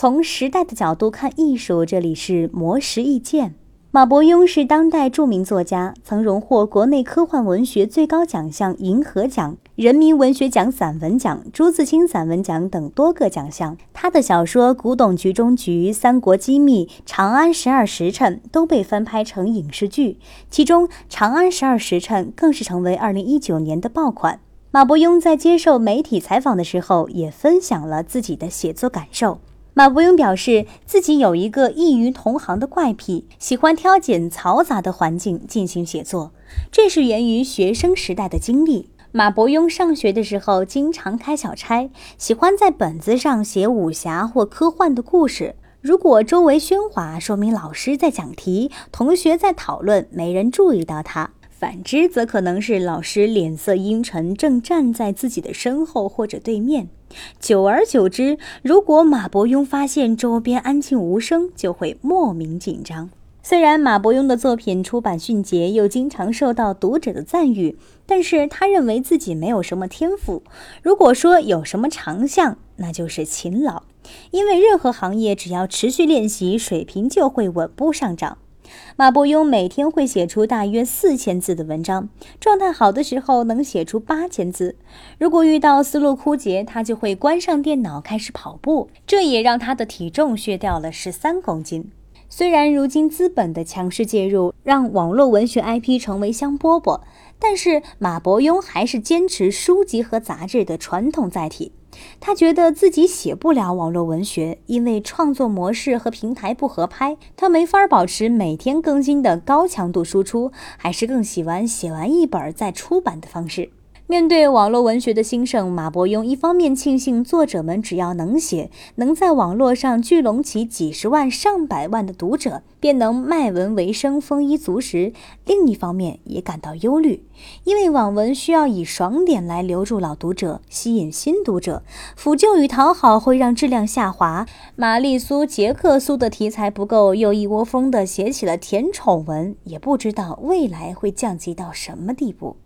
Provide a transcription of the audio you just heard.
从时代的角度看艺术，这里是魔石意见。马伯庸是当代著名作家，曾荣获国内科幻文学最高奖项银河奖、人民文学奖散文奖、朱自清散文奖等多个奖项。他的小说《古董局中局》《三国机密》《长安十二时辰》都被翻拍成影视剧，其中《长安十二时辰》更是成为二零一九年的爆款。马伯庸在接受媒体采访的时候，也分享了自己的写作感受。马伯庸表示，自己有一个异于同行的怪癖，喜欢挑拣嘈杂的环境进行写作。这是源于学生时代的经历。马伯庸上学的时候，经常开小差，喜欢在本子上写武侠或科幻的故事。如果周围喧哗，说明老师在讲题，同学在讨论，没人注意到他。反之，则可能是老师脸色阴沉，正站在自己的身后或者对面。久而久之，如果马伯庸发现周边安静无声，就会莫名紧张。虽然马伯庸的作品出版迅捷，又经常受到读者的赞誉，但是他认为自己没有什么天赋。如果说有什么长项，那就是勤劳。因为任何行业只要持续练习，水平就会稳步上涨。马伯庸每天会写出大约四千字的文章，状态好的时候能写出八千字。如果遇到思路枯竭，他就会关上电脑开始跑步，这也让他的体重削掉了十三公斤。虽然如今资本的强势介入让网络文学 IP 成为香饽饽，但是马伯庸还是坚持书籍和杂志的传统载体。他觉得自己写不了网络文学，因为创作模式和平台不合拍，他没法保持每天更新的高强度输出，还是更喜欢写完一本再出版的方式。面对网络文学的兴盛，马伯庸一方面庆幸作者们只要能写，能在网络上聚拢起几十万、上百万的读者，便能卖文为生、丰衣足食；另一方面也感到忧虑，因为网文需要以爽点来留住老读者、吸引新读者，腐旧与讨好会让质量下滑。玛丽苏、杰克苏的题材不够，又一窝蜂地写起了甜宠文，也不知道未来会降级到什么地步。